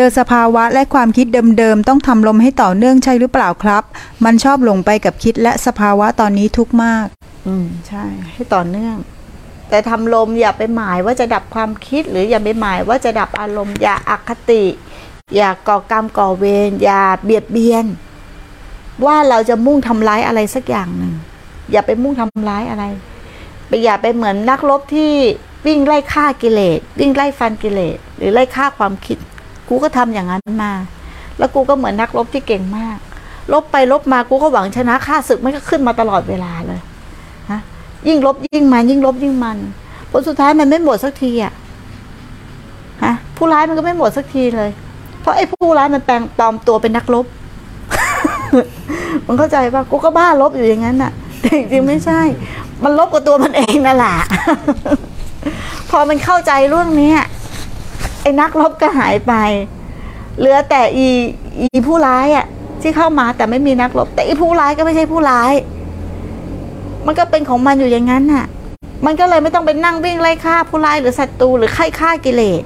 เจอสภาวะและความคิดเดิมๆ ต้องทำลมให้ต่อเนื่องใช่หรือเปล่าครับ มันชอบหลงไปกับคิดและสภาวะตอนนี้ทุกข์มาก อืมใช่ ให้ต่อเนื่อง แต่ทำลมอย่าไปหมายว่าจะดับความคิด หรืออย่าไปหมายว่าจะดับอารมณ์ อย่าอคติ อย่าก่อกรรมก่อเวรอย่าเบียดเบียน ว่าเราจะมุ่งทำร้ายอะไรสักอย่างหนึ่งอย่าไปมุ่งทำร้ายอะไรไปอย่าไปเหมือนนักรบที่วิ่งไล่ฆ่ากิเลสวิ่งไล่ฟันกิเลสหรือไล่ฆ่าความคิด กูก็ทำอย่างนั้นมา แล้วกูก็เหมือนนักรบที่เก่งมากลบไปลบมากูก็หวังชนะฆ่าศึกมันก็ขึ้นมาตลอดเวลาเลยฮะยิ่งลบยิ่งมัน ยิ่งลบยิ่งมัน ผลสุดท้ายมันไม่หมดสักทีอะฮะผู้ร้ายมันก็ไม่หมดสักทีเลย เพราะไอ้ผู้ร้ายมันแปลงปลอมตัวเป็นนักรบมันเข้าใจป่ะกูก็บ้าลบอยู่อย่างนั้นน่ะแต่จริงๆไม่ใช่ มันลบกับตัวมันเองนั่นแหละพอมันเข้าใจเรื่องนี้ ไอ้นักรบก็หายไป เหลือแต่อีอีผู้ร้ายอะที่เข้ามาแต่ไม่มีนักรบ แต่อีผู้ร้ายก็ไม่ใช่ผู้ร้าย มันก็เป็นของมันอยู่อย่างนั้นน่ะ มันก็เลยไม่ต้องไปนั่งวิ่งไล่ฆ่าผู้ร้ายหรือศัตรูหรือไข้ฆ่ากิเลส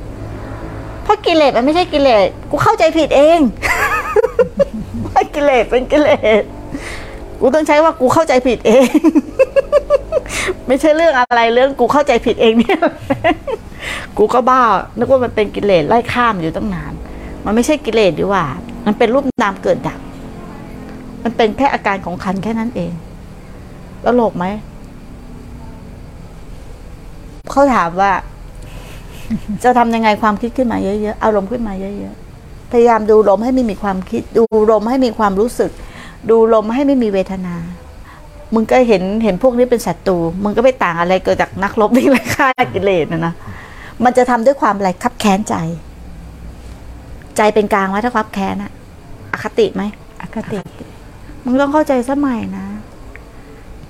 เพราะกิเลสมันไม่ใช่กิเลสกูเข้าใจผิดเองว่ากิเลสเป็นกิเลสกูต้องใช้ว่ากูเข้าใจผิดเอง ไม่ใช่เรื่องอะไรเรื่องกูเข้าใจผิดเองเนี่ย กูก็บ้า นึกว่ามันเป็นกิเลสไล่ข้ามอยู่ตั้งนาน มันไม่ใช่กิเลสดีว่า มันเป็นรูปนามเกิดดับ มันเป็นแค่อาการของขันแค่นั้นเองตลกไหม เขาถามว่า จะทำยังไงความคิดขึ้นมาเยอะๆ อารมณ์ขึ้นมาเยอะๆ พยายามดูลมให้ไม่มีความคิด ดูลมให้มีความรู้สึก ดูลมให้ไม่มีเวทนามึงก็เห็นเห็นพวกนี้เป็นศัตรู มึงก็ไม่ต่างอะไรเกิดจากนักรบวิ่ไล่ฆ่ากิเลสนะนะ มันจะทำด้วยความอะไรคับแค้นใจ ใจเป็นกลางไว้ถ้าคับแค้นอะอคติไหมอคติมึงต้องเข้าใจสมัยนะ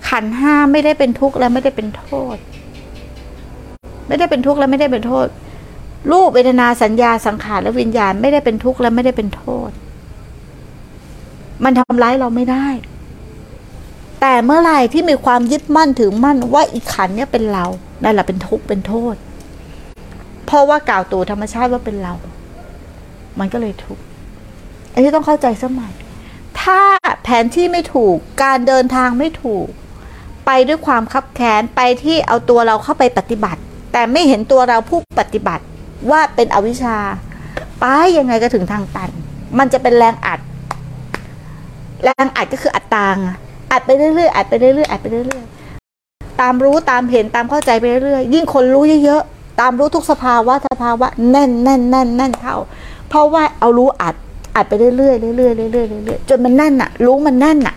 ขันธ์ห้าไม่ได้เป็นทุกข์และไม่ได้เป็นโทษ ไม่ได้เป็นทุกข์และไม่ได้เป็นโทษ รูปเวทนาสัญญาสังขารและวิญญาณไม่ได้เป็นทุกข์และไม่ได้เป็นโทษ มันทำร้ายเราไม่ได้ แต่เมื่อไหร่ที่มีความยึดมั่นถือมั่นว่าอีกขันธ์เนี่ยเป็นเรานั่นแหละเป็นทุกข์เป็นโทษ เพราะว่ากล่าวตัวธรรมชาติว่าเป็นเรา มันก็เลยทุกข์อันนี้ต้องเข้าใจสมัย ถ้าแผนที่ไม่ถูกการเดินทางไม่ถูก ไปด้วยความคับแค้นไปที่เอาตัวเราเข้าไปปฏิบัติ แต่ไม่เห็นตัวเราผู้ปฏิบัติว่าเป็นอวิชชาไปยังไงก็ถึงทางตัน มันจะเป็นแรงอัด แรงอัดก็คืออัดตางอะอัดไปเรื่อยๆอัดไปเรื่อยๆอัดไปเรื่อยๆตามรู้ตามเห็นตามเข้าใจไปเรื่อยๆยิ่งคนรู้เยอะๆ ตามรู้ทุกสภาวะสภาวะแน่นแน่นแน่นแน่นเข้า เพราะว่าเอารู้อัดอัดไปเรื่อยๆเรื่อยๆเรื่อยๆเรื่อยๆจนมันแน่นอะรู้มันแน่นอะ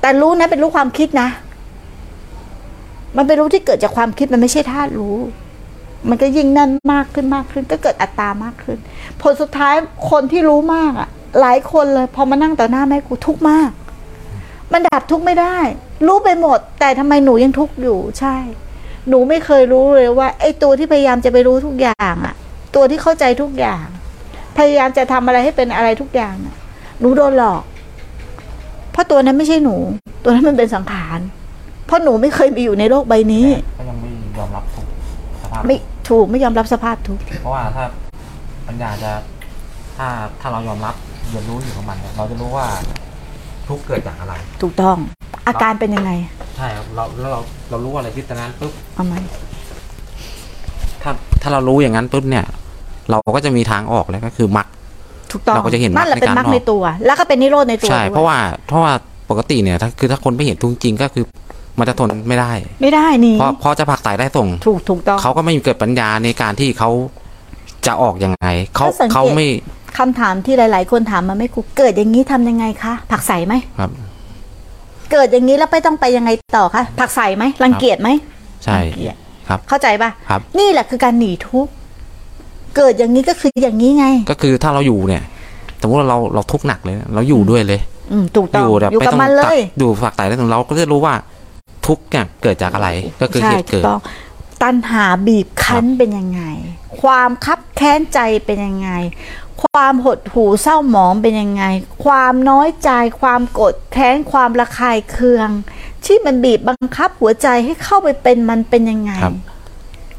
แต่รู้นะเป็นรู้ความคิดนะ มันเป็นรู้ที่เกิดจากความคิดมันไม่ใช่ธาตุรู้ มันก็ยิ่งแน่นมากขึ้นมากขึ้น ก็เกิดอัตตามากขึ้น ผลสุดท้ายคนที่รู้มากอะหลายคนเลย พอมานั่งต่อหน้าแม่กูทุกข์มาก มันดับทุกข์ไม่ได้ รู้ไปหมด แต่ทำไมหนูยังทุกข์อยู่ใช่ หนูไม่เคยรู้เลยว่าไอ้ตัวที่พยายามจะไปรู้ทุกอย่างอะตัวที่เข้าใจทุกอย่าง พยายามจะทำอะไรให้เป็นอะไรทุกอย่างน่ะหนูโดนหลอก เพราะตัวนั้นไม่ใช่หนู ตัวนั้นมันเป็นสังขาร เพราะหนูไม่เคยมีอยู่ในโลกใบนี้ก็ยังไม่ยอมรับทุกสภาพไม่ถูกไม่ยอมรับสภาพทุกข์เพราะว่าถ้าปัญญาจะถ้าถ้าเรายอมรับเรียนรู้อยู่กับมันเนี่ยเราจะรู้ว่าทุกข์เกิดจากอะไร ถูกต้อง อาการเป็นยังไงใช่ครับเราแล้วเราเรารู้อะไรที่ตอนนั้นปุ๊บเอาไหมถ้าถ้าเรารู้อย่างนั้นปุ๊บเนี่ย เราก็จะมีทางออกแล้วก็คือมรรคถูกต้องเราก็จะเห็นมรรคนั่นแหละเป็นในการมรรคออกในตัว แล้วก็เป็นนิโรธในตัวใช่ด้วยเพราะว่าเพราะว่าปกติเนี่ยถ้าคือถ้าคนไม่เห็นทุกข์จริงก็คือมันจะทนไม่ได้ ไม่ได้นี่เพราะเพราะจะผลักไสได้ส่ง ถูกถูกต้องเขาก็ไม่เกิดปัญญาในการที่เขาจะออกยังไงเขาถ้าสังเกตเขาไม่คำถามที่หลาย ๆ คนถามมาไม่กูเกิดอย่างนี้ทำยังไงคะผักใสไหมครับ เกิดอย่างนี้แล้วไปต้องไปยังไงต่อคะผักใสไหมรังเกียจไหมใช่รังเกียจครับ เข้าใจป่ะครับ นี่แหละคือการหนีทุกข์เกิดอย่างนี้ก็คืออย่างนี้ไง ก็คือถ้าเราอยู่เนี่ย สมมติว่าเราเราทุกข์หนักเลย เราอยู่ด้วยเลยอืมถูกต้องอยู่แบบอยู่ไม่กับต้องมันเลตัดยอยู่ฝากไตได้ถึงเราก็จะรู้ว่าทุกข์เนี่ยเกิดจากอะไรก็คือใช่เหตุถูเกิกดต้องตัณหาบีบคั้นเป็นยังไง ความคับแค้นใจเป็นยังไง ความหดหู่เศร้าหมองเป็นยังไง ความน้อยใจ ความโกรธแค้น ความระคายเคือง ที่มันบีบบังคับหัวใจให้เข้าไปเป็นมันเป็นยังไงครับ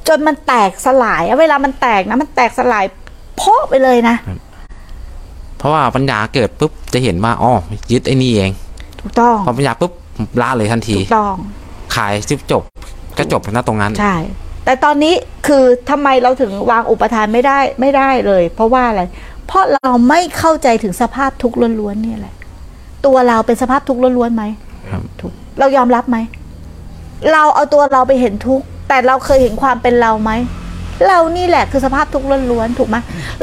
จนมันแตกสลายอะเวลามันแตกนะมันแตกสลายโพะไปเลยนะ เพราะว่าปัญญาเกิดปุ๊บจะเห็นว่าอ๋อยึดไอ้นี่เอง ถูกต้อง พอปัญญาปุ๊บละเลยทันที ถูกต้อง ขายซิบจบก็จบณตรงนั้น ใช่ แต่ตอนนี้คือทำไมเราถึงวางอุปทานไม่ได้ไม่ได้เลย เพราะว่าอะไร เพราะเราไม่เข้าใจถึงสภาพทุกข์ล้วนๆเนี่ยแหละ ตัวเราเป็นสภาพทุกข์ล้วนๆไหมครับทุกข์เรายอมรับไหม เราเอาตัวเราไปเห็นทุกข์แต่เราเคยเห็นความเป็นเราไหมเรานี่แหละคือสภาพทุกข์ล้วนๆถูกไหม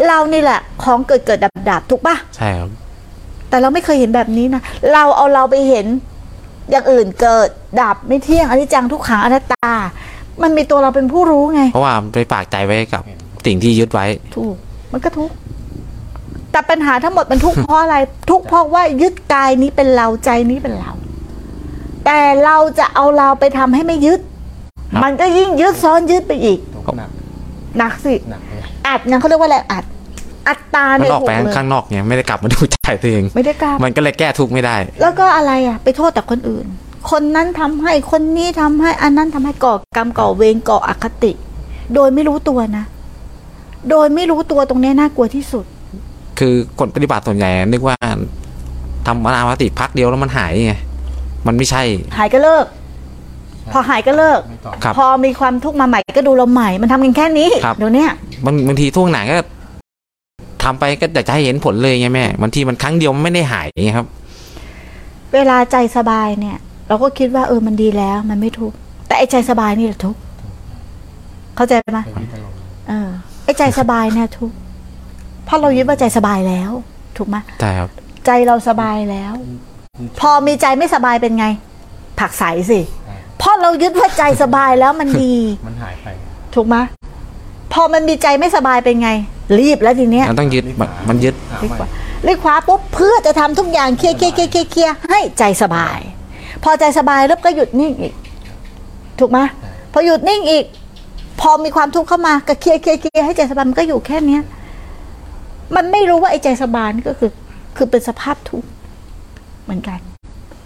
เรานี่แหละของเกิดเกิดดับดับๆถูกปะใช่ครับแต่เราไม่เคยเห็นแบบนี้นะเราเอาเราไปเห็นอย่างอื่นเกิดดับไม่เที่ยงอนิจจังทุกขังอนัตตา มันมีตัวเราเป็นผู้รู้ไง เพราะว่าไปฝากใจไว้กับสิ่งที่ยึดไว้ ถูก มันก็ทุกข์แต่ปัญหาทั้งหมดมันทุกข์เพราะอะไร ทุกข์เพราะว่ายึดกายนี้เป็นเราใจนี้เป็นเรา แต่เราจะเอาเราไปทำให้ไม่ยึดครับมันก็ยิ่งยึดซ้อนยึดไปอีกทุกข์หนักหนักสิหนักเลยอัดนะเขาเรียกว่าอะไรอัดอัตตามันเนี่ยออกถูกไปเลยข้างนอกเนี่ยไม่ได้กลับมาดูใจตัวเอง ไม่ได้กล้ามันก็เลยแก้ทุกข์ไม่ได้ แล้วก็อะไรอะ ไปโทษแต่คนอื่น คนนั้นทำให้คนนี้ทำให้อันนั้นทำให้ก่อกรรมก่อเวรก่ออคติ โดยไม่รู้ตัวนะ โดยไม่รู้ตัวตรงเนี้ยน่ากลัวที่สุด คือคนปฏิบัติส่วนใหญ่นึกว่าทำอนาปฏิพักเดียวแล้วมันหายไงมันไม่ใช่ หายก็เลิก พอหายก็เลิกไม่ต่อครับพอมีความทุกข์มาใหม่ก็ดูเราใหม่ มันทำกันแค่นี้ครับเดี๋ยวเนี้ยบางบางทีท่วงหนังก็ทำไปก็อยากจะให้เห็นผลเลยไงแม่บางทีมันครั้งเดียวมันไม่ได้หายไงครับ เวลาใจสบายเนี่ย เราก็คิดว่า เออมันดีแล้ว มันไม่ทุกข์แต่ไอ้ใจสบายนี่แหละทุกข์เข้าใจไหมไปยึดอารมณ์เออไอ้ใจสบายเนี่ยทุกข์เพราะเรายึดว่าใจสบายแล้ว ถูกไหมใช่ครับใจเราสบายแล้ว พอมีใจไม่สบายเป็นไง ผักใสสิเพราะเรายึดว่าใจสบายแล้วมันดีมันหายไปถูกไหมพอมันมีใจไม่สบายเป็นไง รีบแล้วทีเนี้ยมันต้องยึดมันมันยึดหารีบใหม่กว่ารีบคว้าปุ๊บเพื่อจะทำทุกอย่างเคลียร์เคลียร์เคลียร์เคลียร์เคลียร์ให้ใจสบาย พอใจสบายแล้วก็หยุดนิ่งอีก ถูกไหมพอหยุดนิ่งอีก พอมีความทุกข์เข้ามาก็เคลียร์เคลียร์เคลียร์ให้ใจสบายมันก็อยู่แค่เนี้ยมันไม่รู้ว่าไอ้ใจสบายนี่ก็คือ คือเป็นสภาพทุกข์เหมือนกัน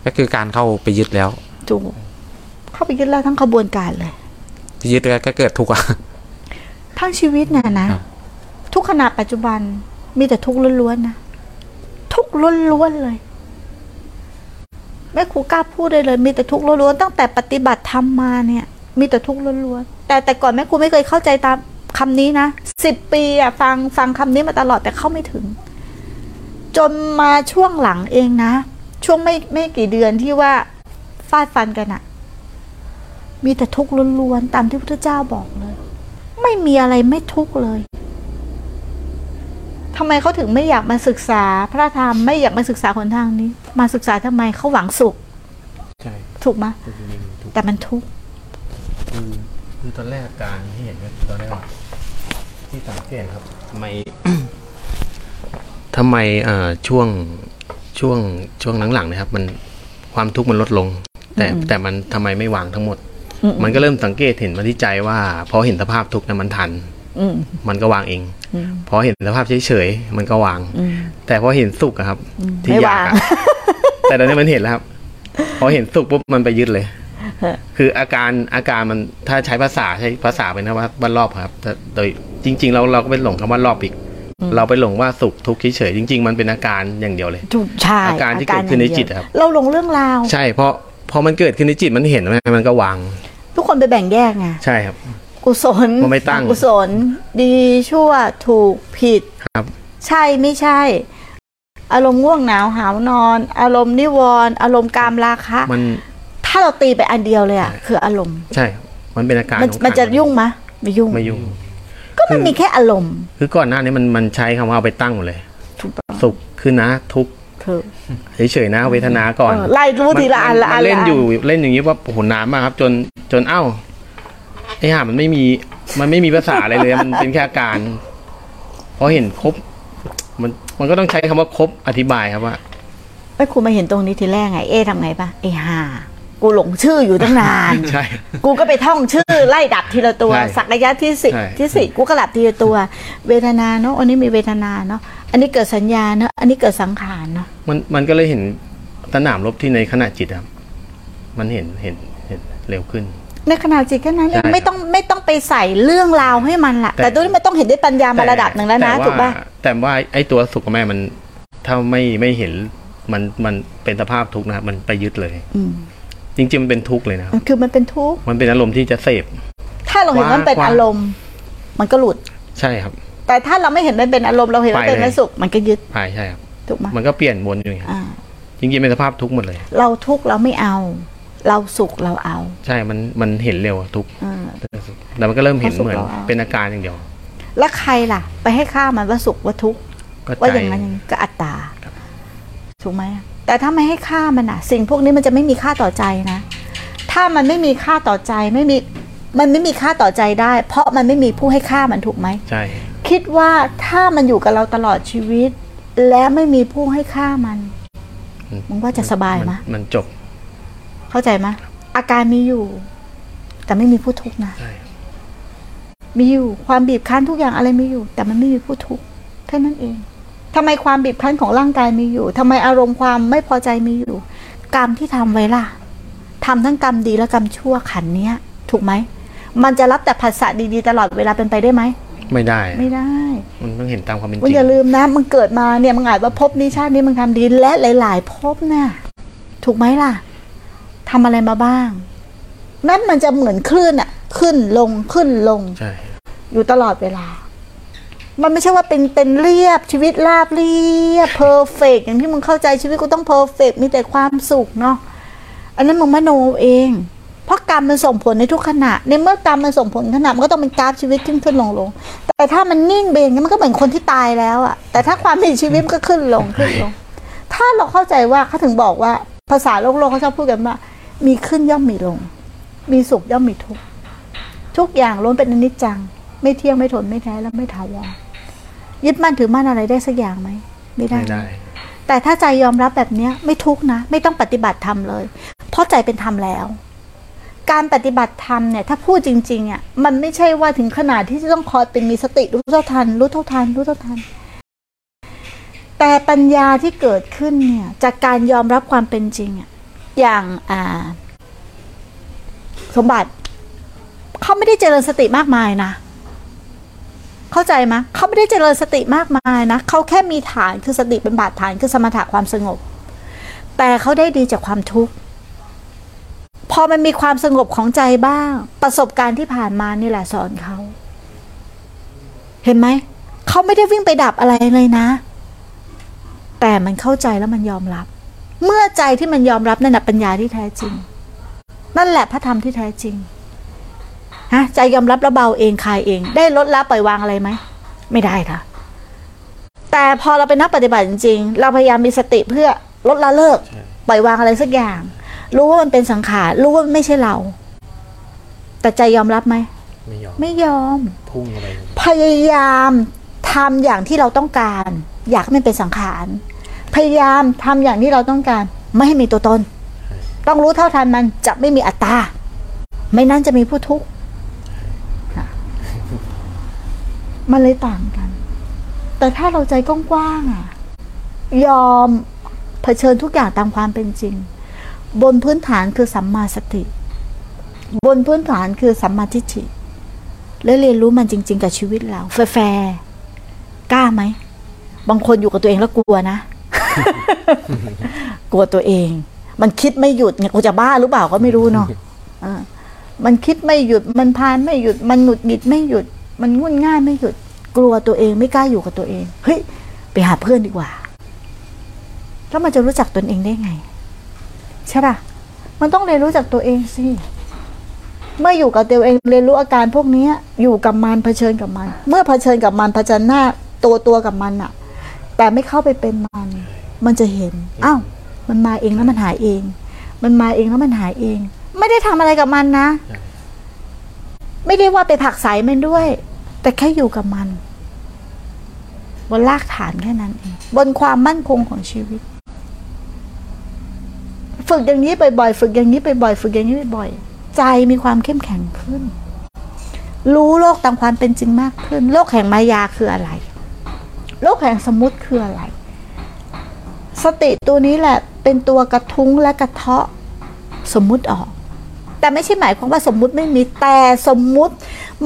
ก็คือการเข้าไปยึดแล้วจูเข้าไปยึดแล้วทั้งขบวนการเลยที่ยึดแล้วก็เกิดทุกข์อะทั้งชีวิตน่ะนะครับทุกขณะปัจจุบันมีแต่ทุกข์ล้วนๆนะทุกข์ล้วนๆเลย แม่ครูกล้าพูดได้เลย มีแต่ทุกข์ล้วนๆตั้งแต่ปฏิบัติธรรมมาเนี่ย มีแต่ทุกข์ล้วนๆแต่แต่ก่อนแม่ครูไม่เคยเข้าใจตามคำนี้นะสิบปีอะฟังฟังคำนี้มาตลอดแต่เข้าไม่ถึง จนมาช่วงหลังเองนะ ช่วงไม่ไม่กี่เดือนที่ว่าฟาดฟันกันอะมีแต่ทุกข์ล้วนๆตามที่พระเจ้าบอกเลย ไม่มีอะไรไม่ทุกข์เลย ทำไมเขาถึงไม่อยากมาศึกษาพระธรรมไม่อยากมาศึกษาหนทางนี้ มาศึกษาทำไมเขาหวังสุขใช่ถูกไหมคือจริงๆทุกข์แต่มันทุกข์คือคือตอนแรกอาการที่เห็นก็ตอนแรกที่สังเกตครับทำไมทำไมเอ่อช่วงช่วงช่วงหลังๆนะครับ มันความทุกข์มันลดลง แต่แต่มันทำไมไม่วางทั้งหมดอืมมันก็เริ่มสังเกตเห็นมาที่ใจว่าพอเห็นสภาพทุกข์นั้นมันทันอื มมันก็วางเองอืมพอเห็นสภาพเฉยๆมันก็วางอืมแต่พอเห็นสุขอะครับ ที่ไม่อยากวางอะแต่ตอนนี้มันเห็นแล้วครับ พอเห็นสุขปุ๊บมันไปยึดเลยฮะคืออาการอาการมันถ้าใช้ภาษาใช้ภาษาเป็นนะว่าว่ารอบครับแต่โดยจริง ๆ เราเราก็ไปหลงคำว่ารอบอีก เราไปหลงว่าสุขทุกข์เฉยๆจริง ๆ มันเป็นอาการอย่างเดียวเลยถูกใช่อาการที่เกิดขึ้นในจิตอาครับ เราหลงเรื่องราว ใช่เพราะพอมันเกิดขึ้นในจิตมันเห็นไหมมันก็วาง ทุกคนไปแบ่งแยกไงใช่ครับ กุศลมันไม่ตั้ง อกุศล ดีชั่วถูกผิด ครับ ใช่ไม่ใช่ อารมณ์ง่วงหนาวหาวนอน อารมณ์นิวรณ์อารมณ์กามราคะ มันถ้าเราตีไปอันเดียวเลยอะคืออารมณ์ ใช่ครับมันเป็นอาการมันของมันจะขันธ์ยุ่งมะไม่ยุ่ง ไม่ยุ่ง ก็มันมีแค่อารมณ์คือก่อนหน้านี้มันมันใช้คำว่าเอาไปตั้งหมดเลย ถูกต้องสุขคือนะทุกข์เธอ เฉยๆนะเวทนาก่อนเออไล่รู้ทีละอันละอันมัเล่นละอยู่เล่นอย่างนี้ว่าโอ้โหนานมากครับ จนจนเอ้าไอ้ห่ามันไม่มี มันไม่มีภาษาอะไรเลย มันเป็นแค่อาการพอเห็นครบ มันมันก็ต้องใช้คำว่าครบอธิบายครับว่าไอ้ครูมาเห็นตรงนี้ทีแรกไง เอ๊ะทำไงปะไอ้ห่ากูหลงชื่ออยู่ตั้งนานใช่กูก็ไปท่องชื่อไล่ดับทีละตัวใช่สักระยะที่สิใช่ที่สี่กูก็ดับทีละตัว เวทนาเนาะอันนี้มีเวทนาเนาะอันนี้เกิดสัญญาเนาะอันนี้เกิดสังขารเนาะมันมันก็เลยเห็นสนามรบที่ในขณะจิตครับมันเห็นเห็นเห็นเร็วขึ้น ในขณะจิตแค่นั้นเองใช่ไม่ต้องไม่ต้องไปใส่เรื่องราวให้มันละแต่แต่ตัวนี้มันต้องเห็นด้วยปัญญามาระดับหนึ่งแล้วนะต่าถูกป่ะแต่ว่าไอ้ตัวสุขกับแม่มันถ้าไม่ไม่เห็นมันมันเป็นสภาพทุกข์นะครับมันไปยึดเลย อืมจริงๆมันเป็นทุกข์เลยนะครับมันคือมันเป็นทุกข์มันเป็นอารมณ์ที่จะเสพ ถ้าเราเห็นว่ามันเป็นว่าอารมณ์ มันก็หลุดใช่ครับ แต่ถ้าเราไม่เห็นมันเป็นอารมณ์เราเห็นว่าไปเป็นเลยสุขมันก็ยึดใช่ใช่ครับถูกไหมมันก็เปลี่ยนวนอยู่อย่างนี้อ่าจริงๆเป็นสภาพทุกข์หมดเลย เราทุกข์เราไม่เอา เราสุขเราเอา ใช่มันมันเห็นเร็วอะทุกข์อ่าแต่มันก็เริ่มเห็นความสุขเหมือนเราเอาเป็นอาการอย่างเดียว แล้วใครล่ะ ไปให้ค่ามันว่าสุขว่าทุกข์ก็ว่าใจอย่างนั้นอย่างนี้ก็อัตตาถูกไหมแต่ถ้าไม่ให้ค่ามันอะสิ่งพวกนี้มันจะไม่มีค่าต่อใจนะ ถ้ามันไม่มีค่าต่อใจไม่มีมันไม่มีค่าต่อใจได้ เพราะมันไม่มีผู้ให้ค่ามันถูกไหมใช่ คิดว่าถ้ามันอยู่กับเราตลอดชีวิต และไม่มีผู้ให้ค่ามันมึงว่าจะสบายไหมนมันจบ เข้าใจไหมอาการมีอยู่ แต่ไม่มีผู้ทุกข์นะใช่มีอยู่ความบีบคั้นทุกอย่างอะไรมีอยู่ แต่มันไม่มีผู้ทุกข์แค่นั้นเองทำไมความบีบคั้นของร่างกายมีอยู่ทำไมอารมณ์ความไม่พอใจมีอยู่ กรรมที่ทำไว้ล่ะทำทั้งกรรมดีและกรรมชั่วขันเนี้ย ถูกไหม มันจะรับแต่ภาษาดีๆ ตลอดเวลาเป็นไปได้ไหม ไม่ได้ ไม่ได้ มันต้องเห็นตามความเป็นจมึงริงอย่าลืมนะมึงเกิดมาเนี่ยมึงอาจว่าภพนี้ชาตินี้มึงทำดีและหลายๆภพน่ะ ถูกไหมล่ะ ทำอะไรมาบ้าง นั่นมันจะเหมือนคลื่นอะขึ้นลงขึ้นลง ใช่ อยู่ตลอดเวลา มันไม่ใช่ว่าเป็นเป็นเรียบชีวิตราบเรียบ perfect อย่างที่มึงเข้าใจชีวิตกูต้อง perfect มีแต่ความสุขเนาะอันนั้นมึงมโนเอง เพราะกรรมมันส่งผลในทุกขณะ ในเมื่อกรรมมันส่งผลขณะมันก็ต้องเป็นกราฟชีวิตขึ้นขึ้นลงลง แต่ถ้ามันนิ่งเบงมันก็เหมือนคนที่ตายแล้วอะแต่ถ้าความมีชีวิตมันก็ขึ้นลงขึ้นลง ถ้าเราเข้าใจว่าเขาถึงบอกว่าภาษาโลกโลกเขาชอบพูดกันว่า มีขึ้นย่อมมีลง มีสุขย่อมมีทุกข์ทุกอย่างล้วนเป็นอนิจจัง ไม่เที่ยงไม่ทนไม่แท้และไม่ถาวรยึดมั่นถือมั่นอะไรได้สักอย่างไหมไม่ได้ไม่ได้แต่ถ้าใจยอมรับแบบเนี้ยไม่ทุกข์นะ ไม่ต้องปฏิบัติธรรมเลย เพราะใจเป็นธรรมแล้ว การปฏิบัติธรรมเนี่ย ถ้าพูดจริงๆอะมันไม่ใช่ว่าถึงขนาดที่จะต้องคอยเป็นมีสติรู้เท่าทัน รู้เท่าทันรู้เท่าทัน แต่ปัญญาที่เกิดขึ้นเนี่ย จากการยอมรับความเป็นจริงอะ อย่างอ่า สมบัติ เขาไม่ได้เจริญสติมากมายนะ เข้าใจไหมเขาไม่ได้เจริญสติมากมายนะเขาแค่มีฐานคือสติเป็นบาดฐานคือสมถะความสงบ แต่เขาได้ดีจากความทุกข์พอมันมีความสงบของใจบ้าง ประสบการณ์ที่ผ่านมานี่แหละสอนเขาเห็นไหมเขาไม่ได้วิ่งไปดับอะไรเลยนะ แต่มันเข้าใจแล้วมันยอมรับ เมื่อใจที่มันยอมรับนั่นแหละปัญญาที่แท้จริง นั่นแหละพระธรรมที่แท้จริงฮะใจยอมรับแล้วเบาเองคลายเอง ได้ลดละปล่อยวางอะไรไหมไม่ได้ค่ะ แต่พอเราเป็นนักปฏิบัติจริงๆเราพยายามมีสติเพื่อลดละเลิก ปล่อยวางอะไรสักอย่าง รู้ว่ามันเป็นสังขารรู้ว่ามันไม่ใช่เรา แต่ใจยอมรับไหมไม่ยอมไม่ยอมพุ่งเข้าไปพยายามทำอย่างที่เราต้องการ อยากให้มันเป็นสังขาร พยายามทำอย่างที่เราต้องการ ไม่ให้มีตัวตน ต้องรู้เท่าทันมันจะไม่มีอัตตา ไม่นั้นจะมีผู้ทุกข์มันเลยต่างกัน แต่ถ้าเราใจกว้างๆอะ ยอมเผชิญทุกอย่างตามความเป็นจริง บนพื้นฐานคือสัมมาสติ บนพื้นฐานคือสัมมาทิฏฐิแล้วเรียนรู้มันจริง ๆ กับชีวิตเรา แฟร์กล้าไหม บางคนอยู่กับตัวเองแล้วกลัวนะ กลัวตัวเอง มันคิดไม่หยุดเนี่ยกูจะบ้าหรือเปล่าก็ไม่รู้เนาะอ่ามันคิดไม่หยุด มันพานไม่หยุด มันหงุดหงิดไม่หยุด มันงุ่นง่ายไม่หยุด กลัวตัวเองไม่กล้าอยู่กับตัวเอง เฮ้ย ไปหาเพื่อนดีกว่า แล้วมันจะรู้จักตนเองได้ไง ใช่ป่ะ มันต้องเรียนรู้จากตัวเองสิ เมื่ออยู่กับตัวเองเรียนรู้อาการพวกนี้อยู่กับมันเผชิญกับมัน เมื่อเผชิญกับมันเผชิญหน้าตัวตัวกับมันอะแต่ไม่เข้าไปเป็นมัน มันจะเห็นอ้าวมันมาเองแล้วมันหายเอง มันมาเองแล้วมันหายเอง ไม่ได้ทำอะไรกับมันนะ ไม่ได้ว่าไปผลักไสมันด้วย แต่แค่อยู่กับมัน บนรากฐานแค่นั้นเองบนความมั่นคงของชีวิต ฝึกอย่างนี้บ่อยๆฝึกอย่างนี้บ่อยๆฝึกอย่างนี้บ่อยๆใจมีความเข้มแข็งขึ้น รู้โลกตามความเป็นจริงมากขึ้น โลกแห่งมายาคืออะไร โลกแห่งสมมติคืออะไร สติตัวนี้แหละเป็นตัวกระทุ้งและกระเทาะสมมุติออก แต่ไม่ใช่หมายความว่าสมมุติไม่มีแต่สมมุติ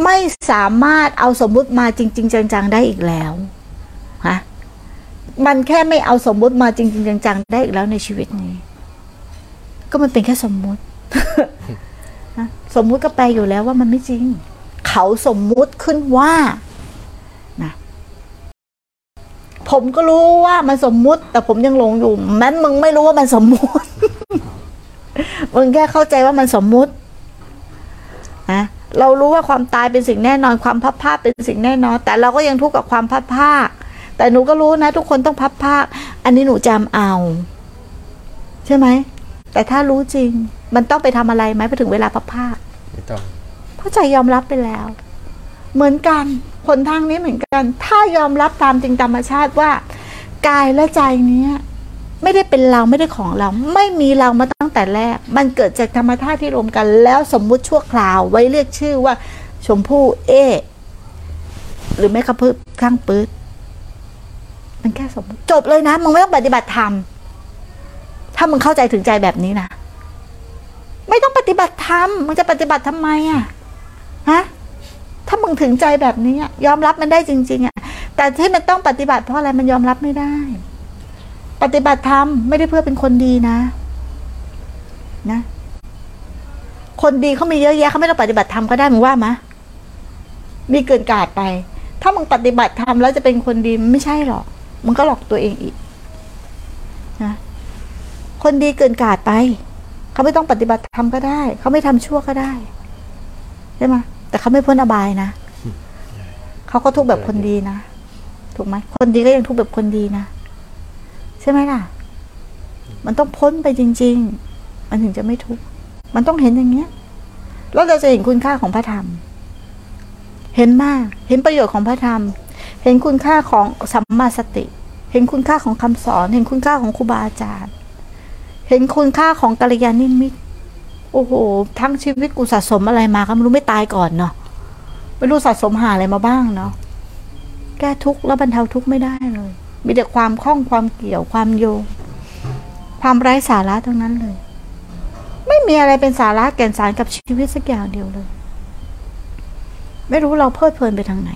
ไม่สามารถเอาสมมุติมาจริง ๆ จังๆได้อีกแล้วฮะมันแค่ไม่เอาสมมุติมาจริง ๆ จังๆได้อีกแล้วในชีวิตนี้ ก็มันเป็นแค่สมมุติฮะสมมุติก็แปลอยู่แล้วว่ามันไม่จริง เขาสมมุติขึ้นว่านะ ผมก็รู้ว่ามันสมมุติ แต่ผมยังหลงอยู่แม้นมึงไม่รู้ว่ามันสมมุติ มึงแค่เข้าใจว่ามันสมมุตินะเรารู้ว่าความตายเป็นสิ่งแน่นอน ความพับผ้าเป็นสิ่งแน่นอน แต่เราก็ยังทุกข์กับความพับผ้าแต่หนูก็รู้นะ ทุกคนต้องพับผ้าอันนี้หนูจำเอา ใช่ไหมแต่ถ้ารู้จริง มันต้องไปทำอะไรไหมพอถึงเวลาพับผ้าไม่ต้องเพราะใจยอมรับไปแล้ว เหมือนกันผลทางนี้เหมือนกัน ถ้ายอมรับตามจริงธรรมชาติว่า กายและใจนี้ไม่ได้เป็นเราไม่ได้ของเรา ไม่มีเรามาตั้งแต่แรก มันเกิดจากธรรมชาติที่รวมกัน แล้วสมมุติชั่วคราวไว้เรียกชื่อว่า ชมพู่เอ หรือแม่กระพือข้างปืดมันแค่สมมติจบเลยนะมึงไม่ต้องปฏิบัติธรรมถ้ามึงเข้าใจถึงใจแบบนี้นะไม่ต้องปฏิบัติธรรมมึงจะปฏิบัติทำไมอะฮะ ถ้ามึงถึงใจแบบนี้ยอมรับมันได้จริง ๆอะแต่ที่มันต้องปฏิบัติเพราะอะไรมันยอมรับไม่ได้ ปฏิบัติธรรมไม่ได้เพื่อเป็นคนดีนะ นะ คนดีเขามีเยอะแยะเขาไม่ต้องปฏิบัติธรรมก็ได้มึงว่ามะมีเกินกาดไป ถ้ามึงปฏิบัติธรรมแล้วจะเป็นคนดีไม่ใช่หรอกมึงก็หลอกตัวเองอีกนะคนดีเกินกาดไป เขาไม่ต้องปฏิบัติธรรมก็ได้ เขาไม่ทำชั่วก็ได้ใช่ไหม แต่เขาไม่พ้นอบายนะเขาก็ทุกแบบคนดีนะถูกไหมคนดีก็ยังทุกแบบคนดีนะใช่ไหมล่ะ มันต้องพ้นไปจริง ๆ มันถึงจะไม่ทุกข์มันต้องเห็นอย่างเงี้ย แล้วเราจะเห็นคุณค่าของพระธรรม เห็นมาก เห็นประโยชน์ของพระธรรม เห็นคุณค่าของสัมมาสติ เห็นคุณค่าของคำสอน เห็นคุณค่าของครูบาอาจารย์ เห็นคุณค่าของกัลยาณมิตร โอ้โห ทั้งชีวิตกูสะสมอะไรมาก็ไม่รู้ไม่ตายก่อนเนาะไม่รู้สะสมหาอะไรมาบ้างเนาะแก้ทุกข์แล้วบรรเทาทุกข์ไม่ได้เลย มีแต่ความคล้องความเกี่ยวความโยง ความไร้สาระทั้งนั้นเลย ไม่มีอะไรเป็นสาระแก่นสารกับชีวิตสักอย่างเดียวเลย ไม่รู้เราเพลิดเพลินไปทางไหน